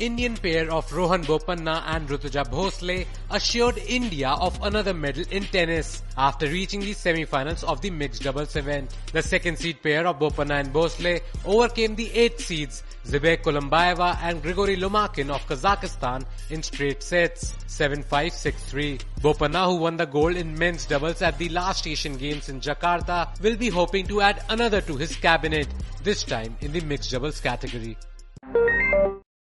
Indian pair of Rohan Bopanna and Rutuja Bhosale assured India of another medal in tennis after reaching the semi-finals of the mixed doubles event. The second seed pair of Bopanna and Bhosale overcame the eighth seeds Zhibek Kulambayeva and Grigoriy Lomakin of Kazakhstan in straight sets 7-5, 6-3. Bopanna who won the gold in men's doubles at the last Asian Games in Jakarta will be hoping to add another to his cabinet, this time in the mixed doubles category.